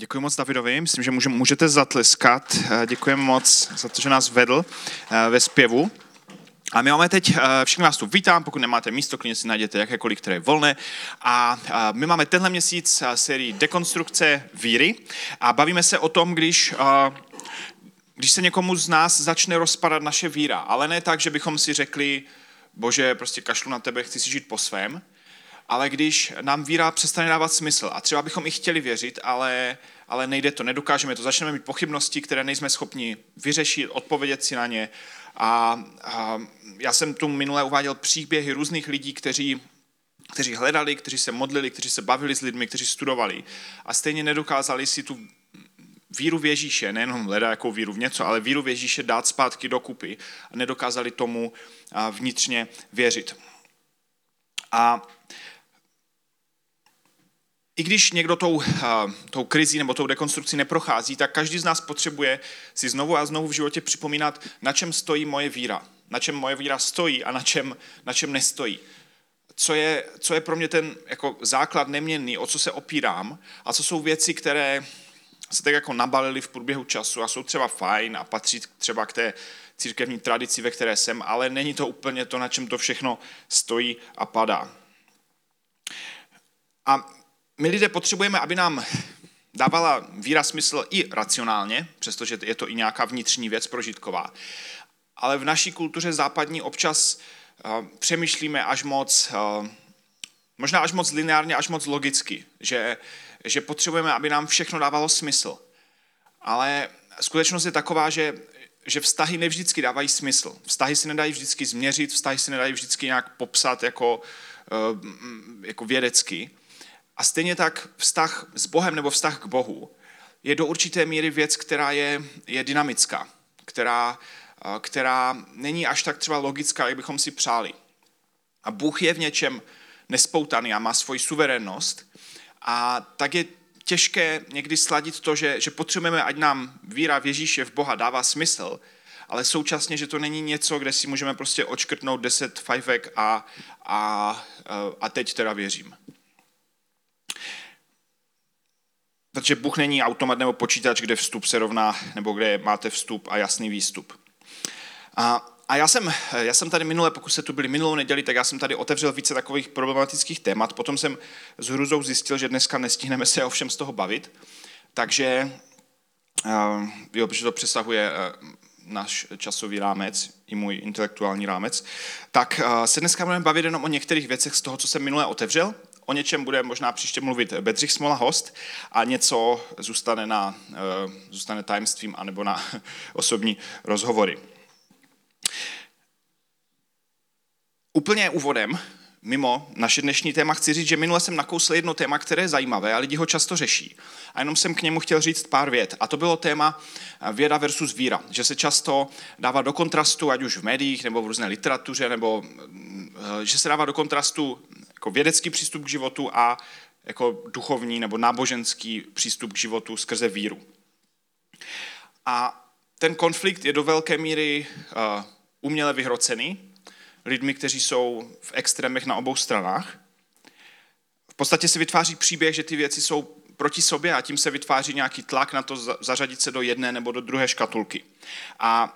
Děkuji moc Davidovi, myslím, že můžete zatleskat. Eh, děkujeme moc za to, že nás vedl eh, ve zpěvu. A my máme teď, eh, všichni vás tu vítám, pokud nemáte místo, klidně si najděte jakékoliv, které je volné. A my máme tenhle měsíc sérii Dekonstrukce víry a bavíme se o tom, když, když se někomu z nás začne rozpadat naše víra, ale ne tak, že bychom si řekli, bože, prostě kašlu na tebe, chci si žít po svém, ale když nám víra přestane dávat smysl a třeba bychom i chtěli věřit, ale, ale nejde to, nedokážeme to, začneme mít pochybnosti, které nejsme schopni vyřešit, odpovědět si na ně. A, a já jsem tu minule uváděl příběhy různých lidí, kteří, kteří hledali, kteří se modlili, kteří se bavili s lidmi, kteří studovali a stejně nedokázali si tu víru v Ježíše, nejenom hledat jako víru v něco, ale víru v Ježíše dát zpátky dokupy a nedokázali tomu vnitřně věřit. A i když někdo tou, eh, tou krizí nebo tou dekonstrukcí neprochází, tak každý z nás potřebuje si znovu a znovu v životě připomínat, na čem stojí moje víra. Na čem moje víra stojí a na čem, na čem nestojí. Co je, co je pro mě ten jako základ neměnný, o co se opírám a co jsou věci, které se tak jako nabalily v průběhu času a jsou třeba fajn a patří třeba k té církevní tradici, ve které jsem, ale není to úplně to, na čem to všechno stojí a padá. A my lidé potřebujeme, aby nám dávala víra smysl i racionálně, přestože je to i nějaká vnitřní věc prožitková. Ale v naší kultuře západní občas uh, přemýšlíme až moc, uh, možná až moc lineárně, až moc logicky, že, že potřebujeme, aby nám všechno dávalo smysl. Ale skutečnost je taková, že, že vztahy nevždycky dávají smysl. Vztahy si nedají vždycky změřit, vztahy si nedají vždycky nějak popsat jako, uh, jako vědecky. A stejně tak vztah s Bohem nebo vztah k Bohu je do určité míry věc, která je, je dynamická, která, která není až tak třeba logická, jak bychom si přáli. A Bůh je v něčem nespoutaný a má svoji suverénnost. A tak je těžké někdy sladit to, že, že potřebujeme, ať nám víra v Ježíše, v Boha dává smysl, ale současně, že to není něco, kde si můžeme prostě očkrtnout deset fajfek a, a, a teď teda věřím. Protože Bůh není automat nebo počítač, kde vstup se rovná, nebo kde máte vstup a jasný výstup. A, a já, jsem, já jsem tady minule, pokud se tu byli minulou neděli, tak já jsem tady otevřel více takových problematických témat. Potom jsem s hruzou zjistil, že dneska nestihneme se o všem z toho bavit. Takže, jo, protože to přesahuje náš časový rámec, i můj intelektuální rámec, tak se dneska budeme bavit jenom o některých věcech z toho, co jsem minule otevřel O něčem bude možná příště mluvit Bedřich Smola host a něco zůstane, na, eh, zůstane tajemstvím anebo na osobní rozhovory. Úplně úvodem, mimo naše dnešní téma, chci říct, že minule jsem nakousl jedno téma, které je zajímavé a lidi ho často řeší. A jenom jsem k němu chtěl říct pár vět. A to bylo téma věda versus víra. Že se často dává do kontrastu, ať už v médiích, nebo v různé literatuře, nebo eh, že se dává do kontrastu jako vědecký přístup k životu a jako duchovní nebo náboženský přístup k životu skrze víru. A ten konflikt je do velké míry uh, uměle vyhrocený lidmi, kteří jsou v extrémech na obou stranách. V podstatě se vytváří příběh, že ty věci jsou proti sobě a tím se vytváří nějaký tlak na to zařadit se do jedné nebo do druhé škatulky. A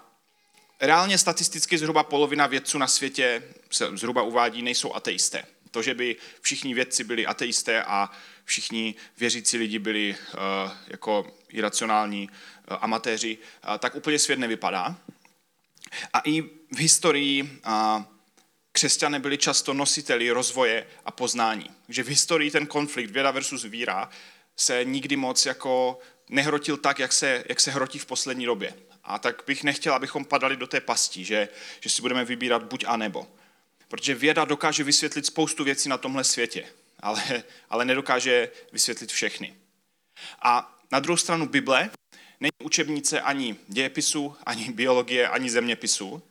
reálně statisticky zhruba polovina vědců na světě se zhruba uvádí, nejsou ateisté. To, že by všichni vědci byli ateisté a všichni věřící lidi byli uh, jako iracionální uh, amatéři, uh, tak úplně svět nevypadá. A i v historii křesťané byli často nositeli rozvoje a poznání. Že v historii ten konflikt věda versus víra se nikdy moc jako nehrotil tak, jak se, jak se hrotí v poslední době. A tak bych nechtěl, abychom padali do té pasti, že, že si budeme vybírat buď a nebo. Protože věda dokáže vysvětlit spoustu věcí na tomhle světě, ale, ale nedokáže vysvětlit všechny. A na druhou stranu Bible není učebnice ani dějepisu, ani biologie, ani zeměpisu.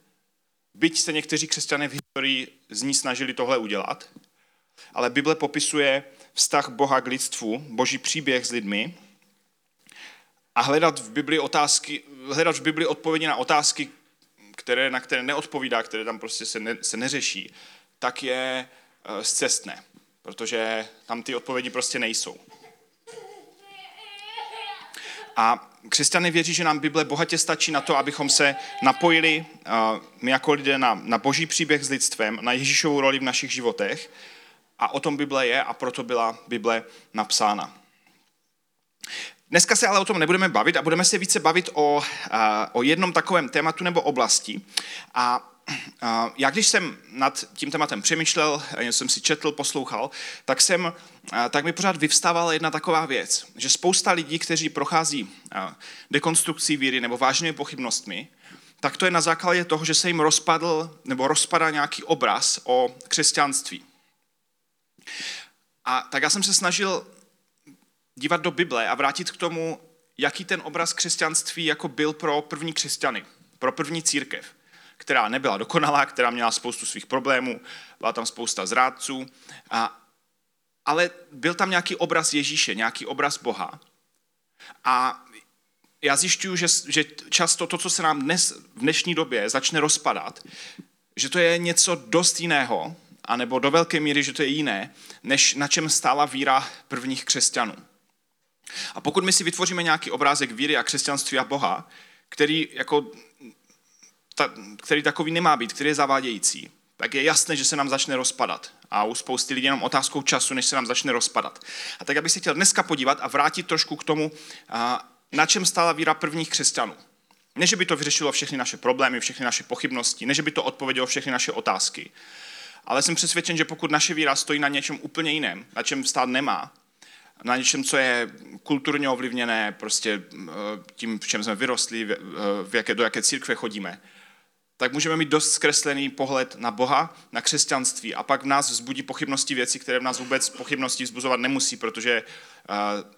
Byť se někteří křesťané v historii z ní snažili tohle udělat, ale Bible popisuje vztah Boha k lidstvu, boží příběh s lidmi a hledat v Bibli, otázky, hledat v Bibli odpovědi na otázky, které, na které neodpovídá, které tam prostě se, ne, se neřeší, tak je uh, zcestné, protože tam ty odpovědi prostě nejsou. A křesťané věří, že nám Bible bohatě stačí na to, abychom se napojili my jako lidé na, na boží příběh s lidstvem, na Ježíšovou roli v našich životech. A o tom Bible je a proto byla Bible napsána. Dneska se ale o tom nebudeme bavit a budeme se více bavit o, o jednom takovém tématu nebo oblasti. A já když jsem nad tím tématem přemýšlel, jsem si četl, poslouchal, tak, jsem, tak mi pořád vyvstávala jedna taková věc, že spousta lidí, kteří prochází dekonstrukcí víry nebo vážnými pochybnostmi, tak to je na základě toho, že se jim rozpadl nebo rozpadá nějaký obraz o křesťanství. A tak já jsem se snažil dívat do Bible a vrátit k tomu, jaký ten obraz křesťanství jako byl pro první křesťany, pro první církev která nebyla dokonalá, která měla spoustu svých problémů, byla tam spousta zrádců, a, ale byl tam nějaký obraz Ježíše, nějaký obraz Boha. A já zjišťuju, že, že často to, co se nám dnes, v dnešní době začne rozpadat, že to je něco dost jiného, anebo do velké míry, že to je jiné, než na čem stála víra prvních křesťanů. A pokud my si vytvoříme nějaký obrázek víry a křesťanství a Boha, který jako ta, který takový nemá být, který je zavádějící, tak je jasné, že se nám začne rozpadat. A u spousty lidí jenom otázkou času, než se nám začne rozpadat. A tak abych se chtěl dneska podívat a vrátit trošku k tomu, na čem stála víra prvních křesťanů. Ne, že by to vyřešilo všechny naše problémy, všechny naše pochybnosti, ne, že by to odpovědělo všechny naše otázky. Ale jsem přesvědčen, že pokud naše víra stojí na něčem úplně jiném, na čem stát nemá, na něčem, co je kulturně ovlivněné, prostě eh, tím, v čem jsme vyrostli, v jaké, do jaké církve chodíme, tak můžeme mít dost zkreslený pohled na Boha, na křesťanství a pak v nás vzbudí pochybnosti věci, které v nás vůbec pochybnosti vzbuzovat nemusí, protože, uh,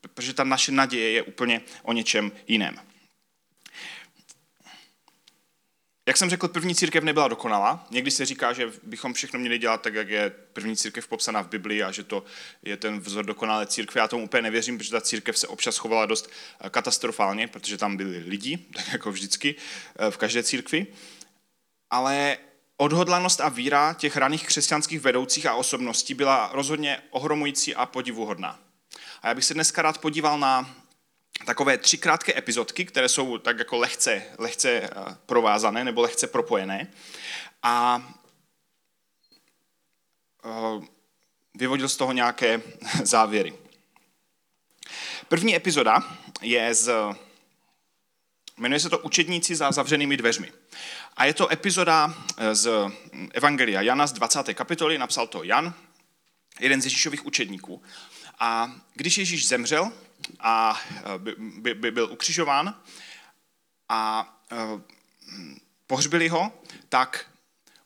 protože ta naše naděje je úplně o něčem jiném. Jak jsem řekl, první církev nebyla dokonalá. Někdy se říká, že bychom všechno měli dělat tak, jak je první církev popsaná v Biblii a že to je ten vzor dokonalé církve. Já tomu úplně nevěřím, protože ta církev se občas chovala dost eh, katastrofálně, protože tam byli lidi, tak jako vždycky eh, v každé církvi. Ale odhodlanost a víra těch raných křesťanských vedoucích a osobností byla rozhodně ohromující a podivuhodná. A já bych se dneska rád podíval na takové tři krátké epizodky, které jsou tak jako lehce, lehce eh, provázané nebo lehce propojené. A eh, vyvodil z toho nějaké závěry. První epizoda je z, jmenuje se to Učedníci za zavřenými dveřmi. A je to epizoda eh, z Evangelia Jana z 20. kapitoly, napsal to Jan, jeden z Ježíšových učedníků. A když Ježíš zemřel, a eh, by, by, by byl ukřižován a eh, pohřbili ho, tak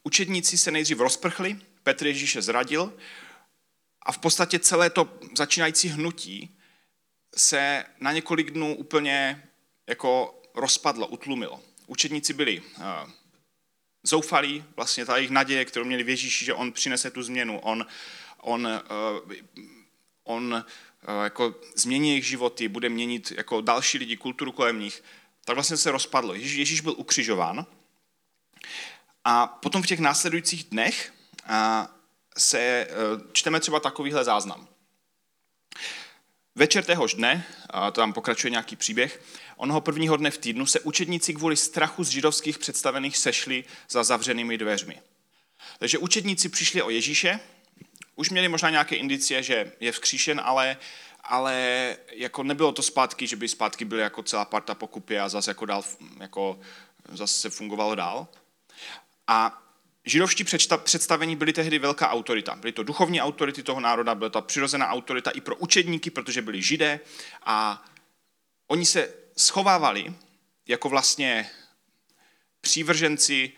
učedníci se nejdřív rozprchli, Petr Ježíše zradil a v podstatě celé to začínající hnutí se na několik dnů úplně jako rozpadlo, utlumilo. Učedníci byli uh, zoufalí, vlastně ta jejich naděje, kterou měli v Ježíši, že on přinese tu změnu, on, on, on Eh, jako změní jejich životy, bude měnit jako další lidi, kulturu kolem nich, tak vlastně se rozpadlo. Ježíš, Ježíš byl ukřižován a potom v těch následujících dnech eh, se eh, čteme třeba takovýhle záznam. Večer téhož dne, a to tam pokračuje nějaký příběh, onoho prvního dne v týdnu se učedníci kvůli strachu z židovských představených sešli za zavřenými dveřmi. Takže učedníci přišli o Ježíše, už měli možná nějaké indicie, že je vzkříšen, ale, ale jako nebylo to zpátky, že by zpátky byly jako celá parta pokupy a zase jako dál, jako zase fungovalo dál. A židovští představení byly tehdy velká autorita. Byly to duchovní autority toho národa, byla to přirozená autorita i pro učedníky, protože byli židé a oni se schovávali jako vlastně přívrženci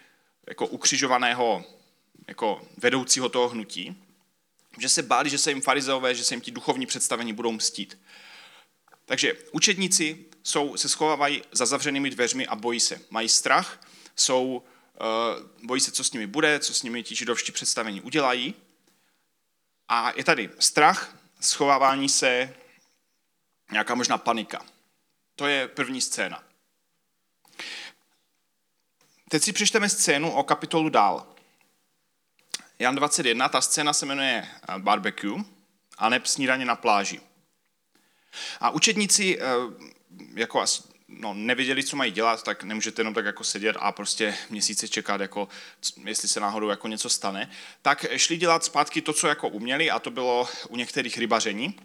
jako ukřižovaného jako vedoucího toho hnutí že se báli, že se jim farizeové, že se jim ti duchovní představení budou mstít. Takže učedníci jsou, se schovávají za zavřenými dveřmi a bojí se. Mají strach, jsou, uh, bojí se, co s nimi bude, co s nimi ti židovští představení udělají. A je tady strach, schovávání se, nějaká možná panika. To je první scéna. Teď si přečteme scénu o kapitolu dál. Jan 21, ta scéna se jmenuje eh, barbecue a ne snídaně na pláži. A učedníci jako asi no, nevěděli, co mají dělat, tak nemůžete jenom tak jako sedět a prostě měsíce čekat, jako, jestli se náhodou jako něco stane, tak šli dělat zpátky to, co jako uměli a to bylo u některých rybaření.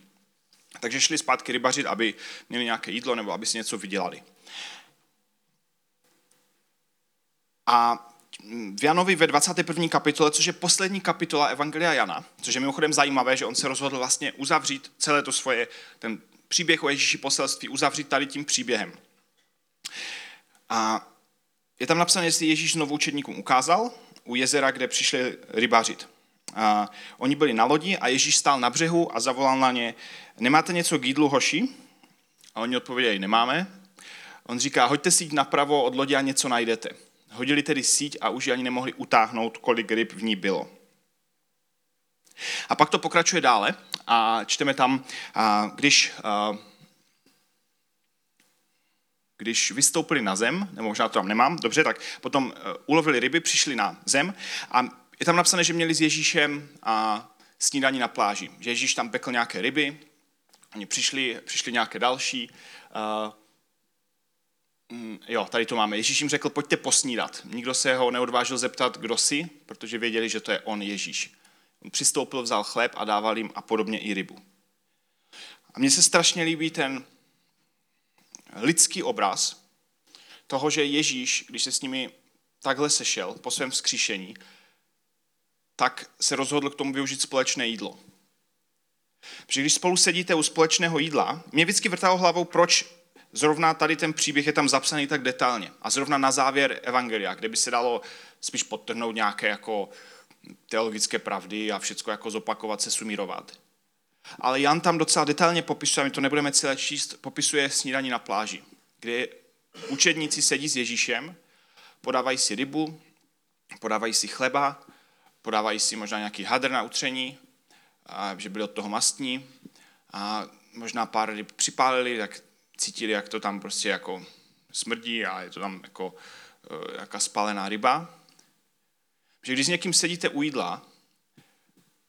Takže šli zpátky rybařit, aby měli nějaké jídlo nebo aby si něco vydělali. A v Janovi ve 21. kapitole, což je poslední kapitola Evangelia Jana, což je mimochodem zajímavé, že on se rozhodl vlastně uzavřít celé to svoje, ten příběh o Ježíši poselství, uzavřít tady tím příběhem. A je tam napsané, jestli Ježíš znovu učedníkům ukázal u jezera, kde přišli rybařit. A oni byli na lodi a Ježíš stál na břehu a zavolal na ně, nemáte něco k jídlu, hoši? A oni odpověděli, nemáme. On říká, hoďte si napravo od lodi a něco najdete. Hodili tedy síť a už ani nemohli utáhnout, kolik ryb v ní bylo. A pak to pokračuje dále a čteme tam, když když vystoupili na zem, nebo možná to tam nemám, dobře, tak potom eh, ulovili ryby, přišli na zem a je tam napsané, že měli s Ježíšem a snídaní na pláži. Že Ježíš tam pekl nějaké ryby, oni přišli, přišli nějaké další. Uh, jo, tady to máme. Ježíš jim řekl, pojďte posnídat. Nikdo se ho neodvážil zeptat, kdo si, protože věděli, že to je on Ježíš. On přistoupil, vzal chléb a dával jim a podobně i rybu. A mně se strašně líbí ten lidský obraz toho, že Ježíš, když se s nimi takhle sešel po svém vzkříšení, tak se rozhodl k tomu využít společné jídlo. Protože když spolu sedíte u společného jídla, mě vždycky vrtalo hlavou, proč zrovna tady ten příběh je tam zapsaný tak detailně. A zrovna na závěr Evangelia, kde by se dalo spíš podtrhnout nějaké jako teologické pravdy a všechno jako zopakovat, se sumírovat. Ale Jan tam docela detailně popisuje, my to nebudeme celé číst, popisuje snídaní na pláži, kde učedníci sedí s Ježíšem, podávají si rybu, podávají si chleba, podávají si možná nějaký hadr na utření, a, že byli od toho mastní a možná pár ryb připálili, tak cítili, jak to tam prostě jako smrdí a je to tam jako e, jaká spálená ryba. Že když s někým sedíte u jídla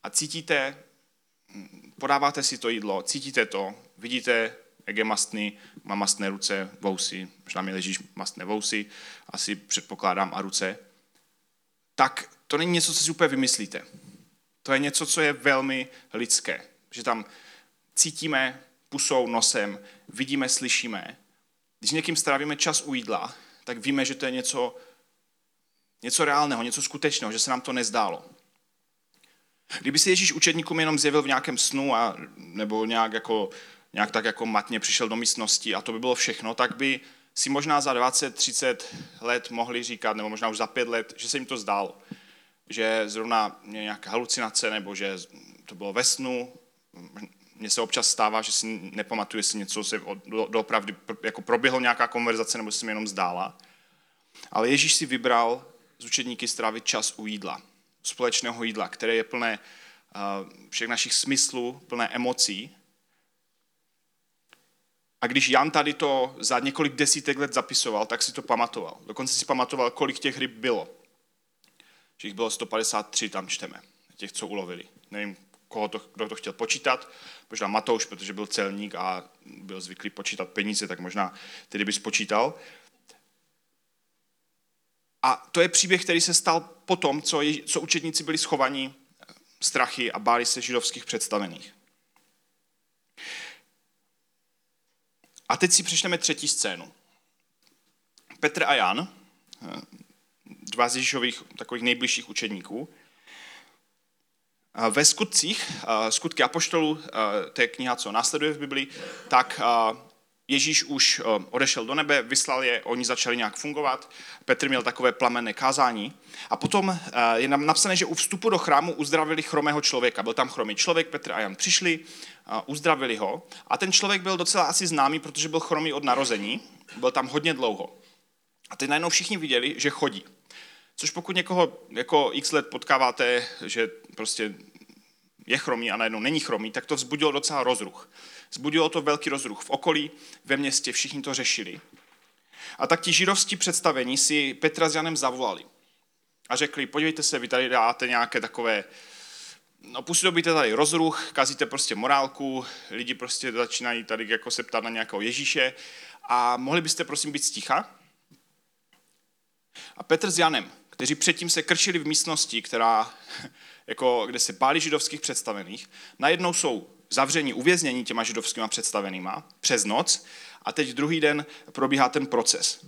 a cítíte, podáváte si to jídlo, cítíte to, vidíte, jak je mastný, má mastné ruce, vousy, možná mi ležíš mastné vousy, asi předpokládám a ruce, tak to není něco, co si úplně vymyslíte. To je něco, co je velmi lidské. Že tam cítíme pusou, nosem, vidíme, slyšíme. Když někým strávíme čas u jídla, tak víme, že to je něco, něco reálného, něco skutečného, že se nám to nezdálo. Kdyby se Ježíš učedníkům jenom zjevil v nějakém snu a, nebo nějak, jako, nějak tak jako matně přišel do místnosti a to by bylo všechno, tak by si možná za 20-30 let mohli říkat, nebo možná už za pět let, že se jim to zdálo. Že zrovna nějaká halucinace, nebo že to bylo ve snu. Mně se občas stává, že si nepamatuju, jestli něco se doopravdy jako proběhlo nějaká konverzace, nebo se mi jenom zdála. Ale Ježíš si vybral z učedníky strávit čas u jídla společného jídla, které je plné eh, všech našich smyslů, plné emocí. A když Jan tady to za několik desítek let zapisoval, tak si to pamatoval. Dokonce si pamatoval, kolik těch ryb bylo. Že jich bylo 153, tam čteme, těch, co ulovili. Nevím, koho to, kdo to chtěl počítat, možná Matouš, protože byl celník a byl zvyklý počítat peníze, tak možná tedy by spočítal. A to je příběh, který se stal potom, co, je, co učedníci byli schovaní eh, strachy a báli se židovských představených. A teď si přečteme třetí scénu. Petr a Jan, eh, dva z Ježíšových takových nejbližších učedníků, ve skutcích, skutky apoštolů, té kniha, co následuje v Biblii, tak Ježíš už odešel do nebe, vyslal je, oni začali nějak fungovat. Petr měl takové plamenné kázání. A potom je napsané, že u vstupu do chrámu uzdravili chromého člověka. Byl tam chromý člověk, Petr a Jan přišli, uzdravili ho. A ten člověk byl docela asi známý, protože byl chromý od narození. Byl tam hodně dlouho. A teď najednou všichni viděli, že chodí. Což pokud někoho jako x let potkáváte, že prostě je chromý a najednou není chromý, tak to vzbudilo docela rozruch. Zbudilo to velký rozruch v okolí, ve městě, všichni to řešili. A tak ti židovští představení si Petra s Janem zavolali a řekli, podívejte se, vy tady dáte nějaké takové no působíte tady rozruch, kazíte prostě morálku, lidi prostě začínají tady jako se ptát na nějakého Ježíše a mohli byste prosím být sticha? A Petr s Janem, kteří předtím se krčili v místnosti, která, jako, kde se báli židovských představených, najednou jsou zavření, uvěznění těma židovskýma představenýma přes noc a teď druhý den probíhá ten proces.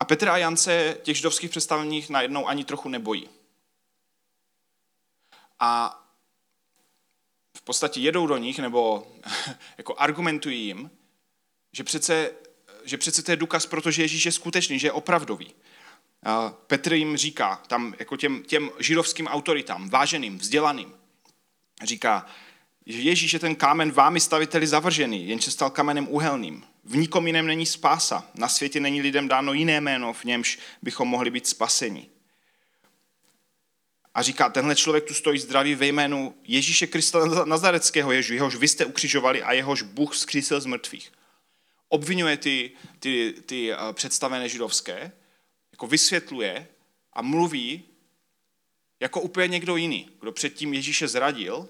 A Petr a Jan se těch židovských představených najednou ani trochu nebojí. A v podstatě jedou do nich, nebo jako argumentují jim, že přece, že přece to je důkaz, protože Ježíš je skutečný, že je opravdový. Petr jim říká, tam jako těm, těm židovským autoritám, váženým, vzdělaným, říká, že Ježíš je ten kámen vámi staviteli zavržený, jenže stal kamenem uhelným. V nikom jiném není spása. Na světě není lidem dáno jiné jméno, v němž bychom mohli být spaseni. A říká, tenhle člověk tu stojí zdravý ve jménu Ježíše Krista Nazareckého, Ježíš, jehož vy jste ukřižovali a jehož Bůh zkřísil z mrtvých. Obvinuje ty, ty, ty eh, představené židovské, jako vysvětluje a mluví jako úplně někdo jiný, kdo předtím Ježíše zradil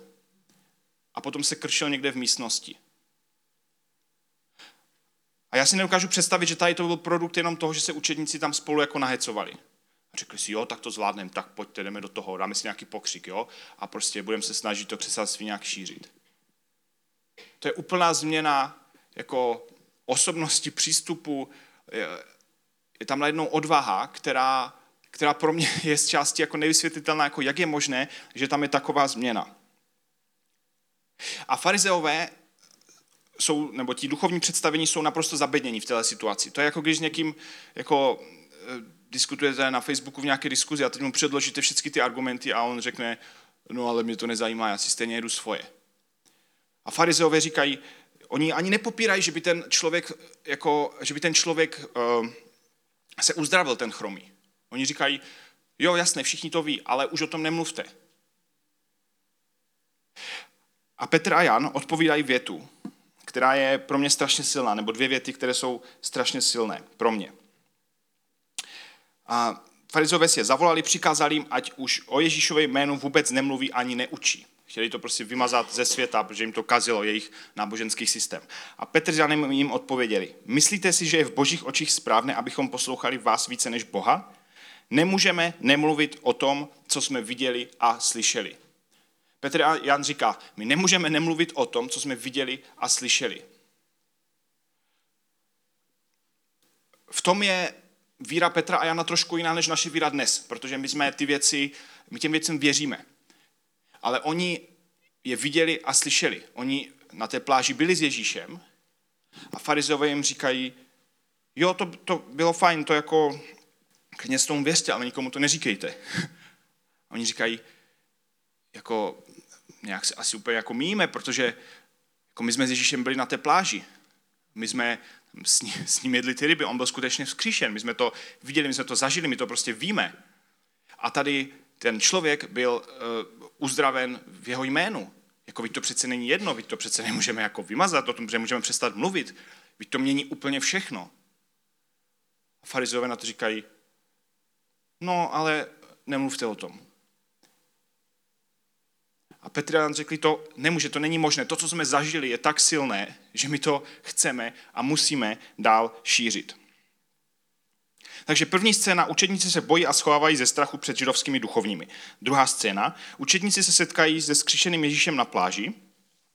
a potom se kršil někde v místnosti. A já si nedokážu představit, že tady to byl produkt jenom toho, že se učedníci tam spolu jako nahecovali. A řekli si, jo, tak to zvládneme, tak pojďte, jdeme do toho, dáme si nějaký pokřik, jo, a prostě budeme se snažit to křesťanství nějak šířit. To je úplná změna jako osobnosti, přístupu. Je, tam najednou odvaha, která, která pro mě je z části jako nevysvětlitelná, jako jak je možné, že tam je taková změna. A farizeové jsou, nebo ti duchovní představení jsou naprosto zabednění v této situaci. To je jako když někým jako, e, diskutujete na Facebooku v nějaké diskuzi a teď mu předložíte všechny ty argumenty a on řekne, no ale mě to nezajímá, já si stejně jedu svoje. A farizeové říkají, oni ani nepopírají, že by ten člověk, jako, že by ten člověk uh, se uzdravil, ten chromý. Oni říkají, jo, jasné, všichni to ví, ale už o tom nemluvte. A Petr a Jan odpovídají větu, která je pro mě strašně silná, nebo dvě věty, které jsou strašně silné pro mě. A farizové si je zavolali, přikázali jim, ať už o Ježíšově jménu vůbec nemluví ani neučí. Chtěli to prostě vymazat ze světa, protože jim to kazilo jejich náboženský systém. A Petr Janem jim odpověděli, myslíte si, že je v božích očích správné, abychom poslouchali vás více než Boha? Nemůžeme nemluvit o tom, co jsme viděli a slyšeli. Petr a Jan říká, my nemůžeme nemluvit o tom, co jsme viděli a slyšeli. V tom je víra Petra a Jana trošku jiná než naše víra dnes, protože my jsme ty věci, my těm věcem věříme. Ale oni je viděli a slyšeli. Oni na té pláži byli s Ježíšem a farizové jim říkají, jo, to, to bylo fajn, to jako kněz tomu věřte, ale nikomu to neříkejte. Oni říkají, jako nějak se asi úplně jako míme, protože jako my jsme s Ježíšem byli na té pláži. My jsme s, ním, s ním jedli ty ryby, on byl skutečně vzkříšen, my jsme to viděli, my jsme to zažili, my to prostě víme. A tady ten člověk byl uh, uzdraven v jeho jménu. Jako to přece není jedno, to přece nemůžeme jako vymazat, o tom, že můžeme přestat mluvit. Vy to mění úplně všechno. A farizové na to říkají, no ale nemluvte o tom. A Petr Jan řekli, to nemůže, to není možné. To, co jsme zažili, je tak silné, že my to chceme a musíme dál šířit. Takže první scéna, učedníci se bojí a schovávají ze strachu před židovskými duchovními. Druhá scéna, učedníci se setkají se skříšeným Ježíšem na pláži,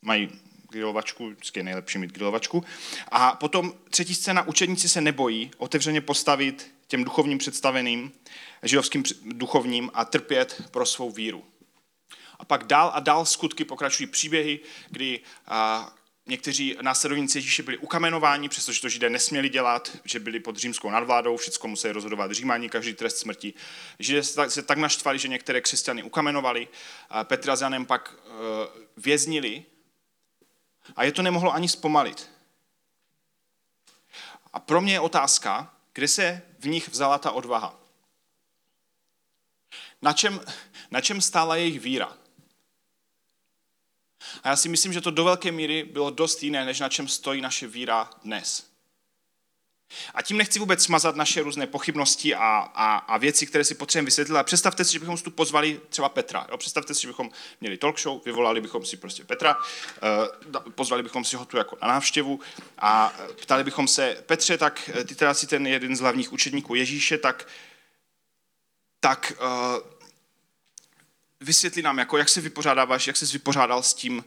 mají grilovačku, vždycky je nejlepší mít grilovačku. A potom třetí scéna, učedníci se nebojí otevřeně postavit těm duchovním představeným, židovským duchovním a trpět pro svou víru. A pak dál a dál skutky pokračují příběhy, kdy někteří následovníci Ježíše byli ukamenováni, přestože to židé nesměli dělat, že byli pod římskou nadvládou, všechno museli rozhodovat římani, každý trest smrti. Židé se tak naštvali, že některé křesťany ukamenovali, a Petra s Janem pak e, věznili a je to nemohlo ani zpomalit. A pro mě je otázka, kde se v nich vzala ta odvaha. Na čem, na čem stála jejich víra? A já si myslím, že to do velké míry bylo dost jiné, než na čem stojí naše víra dnes. A tím nechci vůbec smazat naše různé pochybnosti a, a, a věci, které si potřebujeme vysvětlit, ale představte si, že bychom tu pozvali třeba Petra. Jo? Představte si, že bychom měli talk show, vyvolali bychom si prostě Petra, uh, pozvali bychom si ho tu jako na návštěvu a ptali bychom se, Petře, tak ty teda si ten jeden z hlavních učedníků Ježíše, tak, tak uh, vysvětli nám, jako jak se vypořádáváš, jak se vypořádal s tím,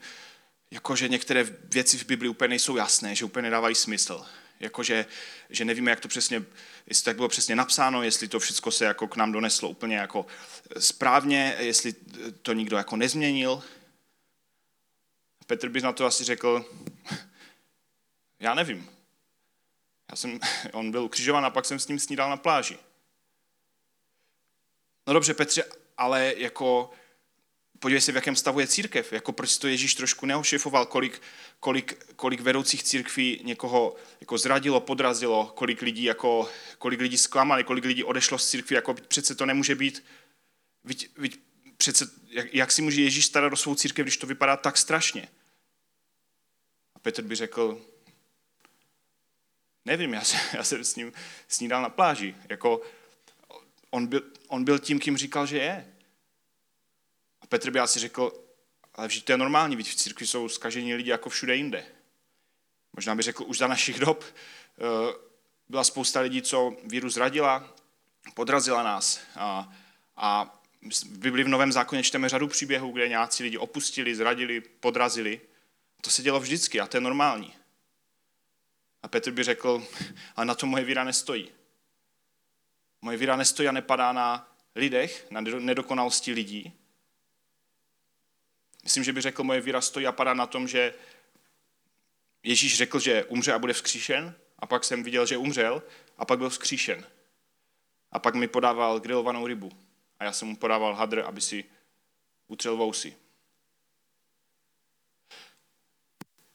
jako že některé věci v Bibli úplně nejsou jasné, že úplně nedávají smysl. Jako že, že nevíme, jak to přesně, jestli tak bylo přesně napsáno, jestli to všechno se jako k nám doneslo úplně jako správně, jestli to nikdo jako nezměnil. Petr by na to asi řekl, já nevím. Já jsem, on byl ukřižovan a pak jsem s ním snídal na pláži. No dobře, Petře, ale jako podívej se, v jakém stavu je církev, jako proč to Ježíš trošku neošefoval, kolik, kolik, kolik vedoucích církví někoho jako zradilo, podrazilo, kolik lidí, jako, kolik lidí zklamali, kolik lidí odešlo z církví, jako přece to nemůže být, viď, viď, přece, jak, jak si může Ježíš starat o svou církev, když to vypadá tak strašně? A Petr by řekl, nevím, já, se, já jsem s ním snídal na pláži, jako on byl, on byl tím, kým říkal, že je. Petr by asi řekl, ale vždyť to je normální, v církvi jsou zkažení lidi jako všude jinde. Možná by řekl, už za našich dob eh, byla spousta lidí, co víru zradila, podrazila nás. A, a v Bibli v Novém zákoně čteme řadu příběhů, kde nějací lidi opustili, zradili, podrazili. To se dělo vždycky a to je normální. A Petr by řekl, ale na to moje víra nestojí. Moje víra nestojí a nepadá na lidech, na nedokonalosti lidí, Myslím, že by řekl, moje víra stojí a padá na tom, že Ježíš řekl, že umře a bude vzkříšen, a pak jsem viděl, že umřel, a pak byl vzkříšen. A pak mi podával grilovanou rybu. A já jsem mu podával hadr, aby si utřel vousy.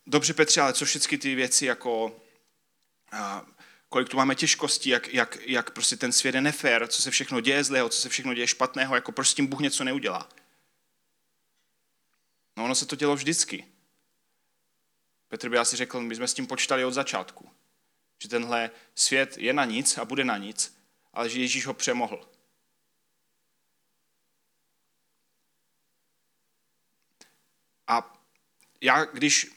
Dobře, Petře, ale co všechny ty věci, jako a, kolik tu máme těžkostí, jak, jak, jak prostě ten svět je nefér, co se všechno děje zlého, co se všechno děje špatného, jako prostě tím Bůh něco neudělá. No ono se to dělo vždycky. Petr by asi řekl, my jsme s tím počítali od začátku. Že tenhle svět je na nic a bude na nic, ale že Ježíš ho přemohl. A já, když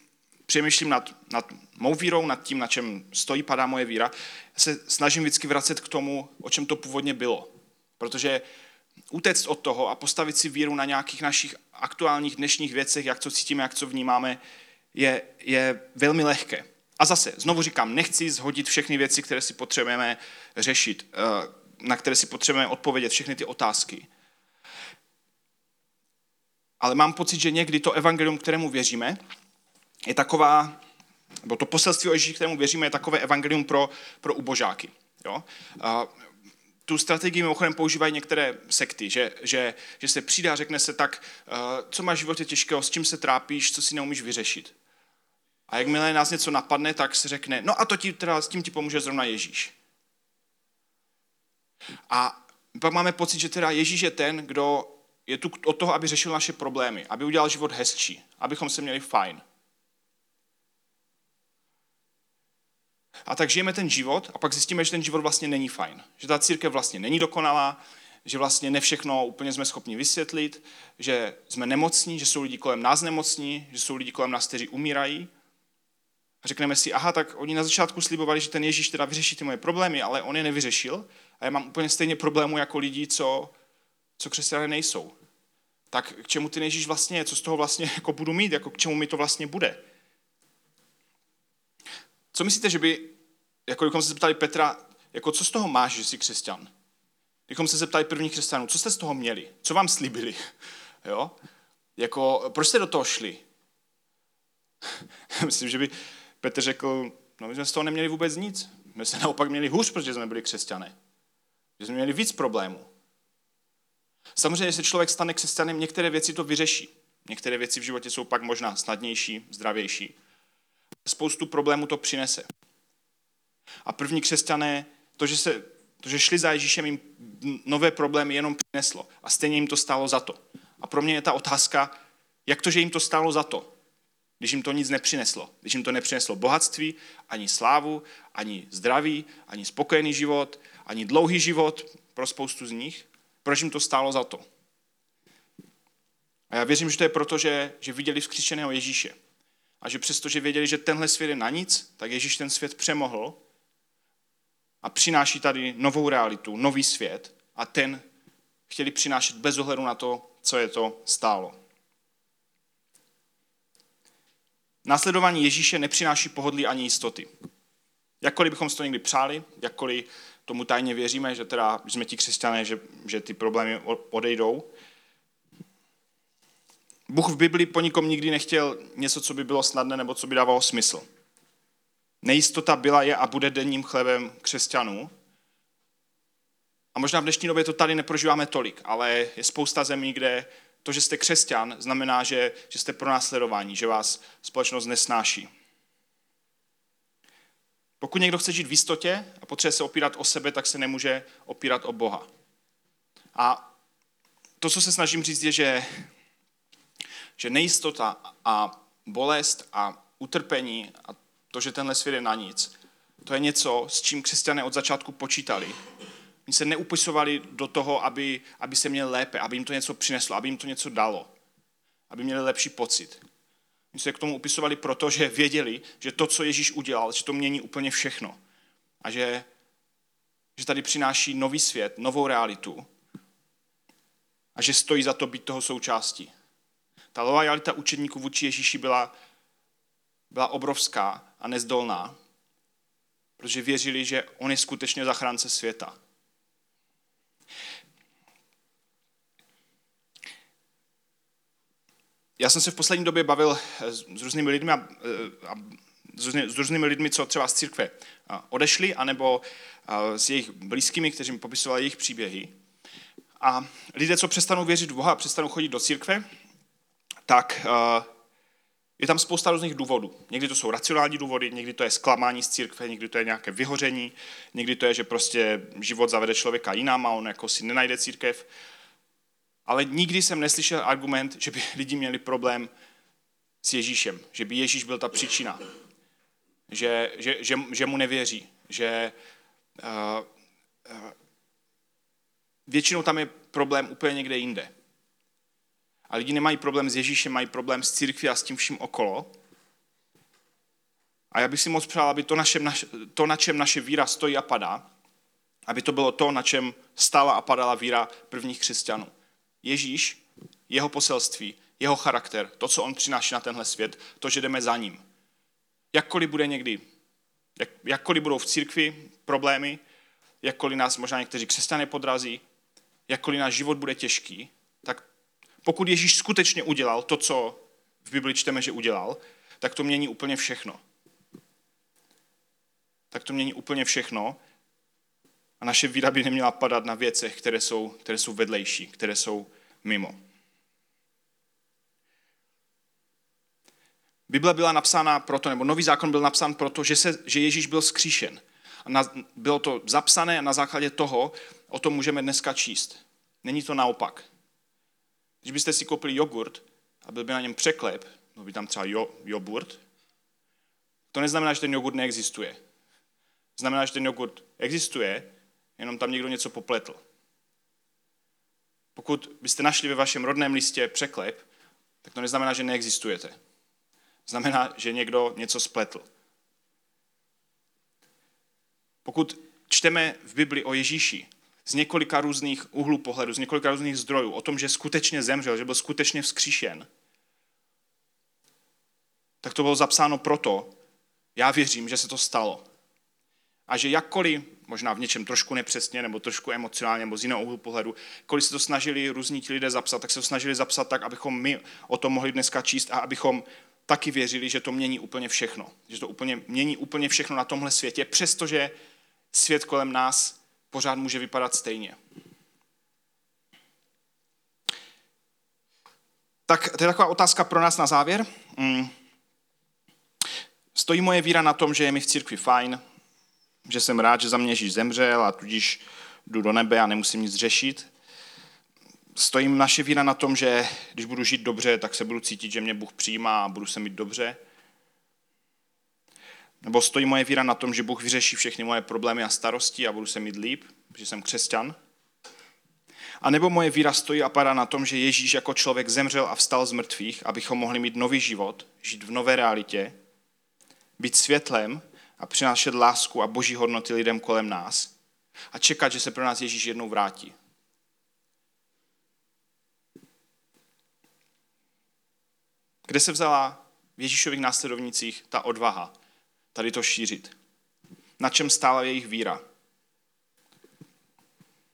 přemýšlím nad, nad mou vírou, nad tím, na čem stojí, padá moje víra, se snažím vždycky vracet k tomu, o čem to původně bylo. Protože utéct od toho a postavit si víru na nějakých našich aktuálních dnešních věcech, jak co cítíme, jak co vnímáme, je, je velmi lehké. A zase, znovu říkám, nechci zhodit všechny věci, které si potřebujeme řešit, eh, na které si potřebujeme odpovědět, všechny ty otázky. Ale mám pocit, že někdy to evangelium, kterému věříme, je taková, nebo to poselství o Ježíši, kterému věříme, je takové evangelium pro, pro ubožáky. Jo? Tu strategii mimochodem používají některé sekty, že, že, že se přidá, řekne se tak, uh, co máš v životě těžkého, s čím se trápíš, co si neumíš vyřešit. A jakmile nás něco napadne, tak se řekne, no a to ti, teda, s tím ti pomůže zrovna Ježíš. A pak máme pocit, že teda Ježíš je ten, kdo je tu od toho, aby řešil naše problémy, aby udělal život hezčí, abychom se měli fajn. A tak žijeme ten život a pak zjistíme, že ten život vlastně není fajn. Že ta církev vlastně není dokonalá, že vlastně ne všechno úplně jsme schopni vysvětlit, že jsme nemocní, že jsou lidi kolem nás nemocní, že jsou lidi kolem nás, kteří umírají. A řekneme si, aha, tak oni na začátku slibovali, že ten Ježíš teda vyřeší ty moje problémy, ale on je nevyřešil a já mám úplně stejně problémů jako lidi, co, co křesťané nejsou. Tak k čemu ty Ježíš vlastně je? Co z toho vlastně jako budu mít? Jako k čemu mi to vlastně bude? Co myslíte, že by, jako kdybychom se zeptali Petra, jako co z toho máš, že jsi křesťan? Kdybychom se zeptali prvních křesťanů, co jste z toho měli? Co vám slíbili? Jo? Jako, proč jste do toho šli? Myslím, že by Petr řekl, no my jsme z toho neměli vůbec nic. My se naopak měli hůř, protože jsme byli křesťané. Že jsme měli víc problémů. Samozřejmě, když se člověk stane křesťanem, některé věci to vyřeší. Některé věci v životě jsou pak možná snadnější, zdravější spoustu problémů to přinese. A první křesťané, to, že, se, to, že šli za Ježíšem, jim nové problémy jenom přineslo. A stejně jim to stálo za to. A pro mě je ta otázka, jak to, že jim to stálo za to? když jim to nic nepřineslo. Když jim to nepřineslo bohatství, ani slávu, ani zdraví, ani spokojený život, ani dlouhý život pro spoustu z nich, proč jim to stálo za to? A já věřím, že to je proto, že, že viděli vzkříšeného Ježíše. A že přesto, že věděli, že tenhle svět je na nic, tak Ježíš ten svět přemohl a přináší tady novou realitu, nový svět a ten chtěli přinášet bez ohledu na to, co je to stálo. Následování Ježíše nepřináší pohodlí ani jistoty. Jakkoliv bychom si to někdy přáli, jakkoliv tomu tajně věříme, že teda jsme ti křesťané, že, že ty problémy odejdou. Bůh v Bibli po nikom nikdy nechtěl něco, co by bylo snadné nebo co by dávalo smysl. Nejistota byla, je a bude denním chlebem křesťanů. A možná v dnešní době to tady neprožíváme tolik, ale je spousta zemí, kde to, že jste křesťan, znamená, že, že jste pronásledování, že vás společnost nesnáší. Pokud někdo chce žít v jistotě a potřebuje se opírat o sebe, tak se nemůže opírat o Boha. A to, co se snažím říct, je, že, že nejistota a bolest a utrpení a to, že tenhle svět je na nic, to je něco, s čím křesťané od začátku počítali. Oni se neupisovali do toho, aby, aby se měli lépe, aby jim to něco přineslo, aby jim to něco dalo, aby měli lepší pocit. Oni se k tomu upisovali proto, že věděli, že to, co Ježíš udělal, že to mění úplně všechno. A že, že tady přináší nový svět, novou realitu. A že stojí za to být toho součástí. Ta lojalita učedníků vůči Ježíši byla, byla obrovská a nezdolná, protože věřili, že on je skutečně zachránce světa. Já jsem se v poslední době bavil eh, s různými lidmi, a, eh, a, s, různými, lidmi, co třeba z církve odešli, anebo s jejich blízkými, kteří mi popisovali jejich příběhy. A lidé, co přestanou věřit v Boha přestanou chodit do církve, tak je tam spousta různých důvodů. Někdy to jsou racionální důvody, někdy to je zklamání z církve, někdy to je nějaké vyhoření, někdy to je, že prostě život zavede člověka jinam a on jako si nenajde církev. Ale nikdy jsem neslyšel argument, že by lidi měli problém s Ježíšem, že by Ježíš byl ta příčina, že, že, že, že mu nevěří, že uh, uh, většinou tam je problém úplně někde jinde. A lidi nemají problém s Ježíšem, mají problém s církví a s tím vším okolo. A já bych si moc přál, aby to, naše, to, na čem naše víra stojí a padá, aby to bylo to, na čem stála a padala víra prvních křesťanů. Ježíš, jeho poselství, jeho charakter, to, co on přináší na tenhle svět, to, že jdeme za ním. Jakkoliv bude někdy, jak, jakkoliv budou v církvi problémy, jakkoliv nás možná někteří křesťané podrazí, jakkoliv náš život bude těžký, tak pokud Ježíš skutečně udělal to, co v Bibli čteme, že udělal, tak to mění úplně všechno. Tak to mění úplně všechno a naše víra by neměla padat na věcech, které jsou, které jsou vedlejší, které jsou mimo. Bible byla napsána proto, nebo nový zákon byl napsán proto, že, se, že Ježíš byl skříšen. A na, bylo to zapsané a na základě toho o tom můžeme dneska číst. Není to naopak. Když byste si koupili jogurt a byl by na něm překlep, byl by tam třeba jo, jogurt, to neznamená, že ten jogurt neexistuje. Znamená, že ten jogurt existuje, jenom tam někdo něco popletl. Pokud byste našli ve vašem rodném listě překlep, tak to neznamená, že neexistujete. Znamená, že někdo něco spletl. Pokud čteme v Bibli o Ježíši z několika různých úhlů pohledu, z několika různých zdrojů, o tom, že skutečně zemřel, že byl skutečně vzkříšen, tak to bylo zapsáno proto, já věřím, že se to stalo. A že jakkoliv, možná v něčem trošku nepřesně, nebo trošku emocionálně, nebo z jiného úhlu pohledu, kolik se to snažili různí ti lidé zapsat, tak se to snažili zapsat tak, abychom my o tom mohli dneska číst a abychom taky věřili, že to mění úplně všechno. Že to úplně, mění úplně všechno na tomhle světě, přestože svět kolem nás pořád může vypadat stejně. Tak to je taková otázka pro nás na závěr. Mm. Stojí moje víra na tom, že je mi v církvi fajn, že jsem rád, že za mě Ježíš zemřel a tudíž jdu do nebe a nemusím nic řešit. Stojí naše víra na tom, že když budu žít dobře, tak se budu cítit, že mě Bůh přijímá a budu se mít dobře? Nebo stojí moje víra na tom, že Bůh vyřeší všechny moje problémy a starosti a budu se mít líp, protože jsem křesťan? A nebo moje víra stojí a padá na tom, že Ježíš jako člověk zemřel a vstal z mrtvých, abychom mohli mít nový život, žít v nové realitě, být světlem a přinášet lásku a boží hodnoty lidem kolem nás a čekat, že se pro nás Ježíš jednou vrátí. Kde se vzala v Ježíšových následovnicích ta odvaha tady to šířit? Na čem stála jejich víra?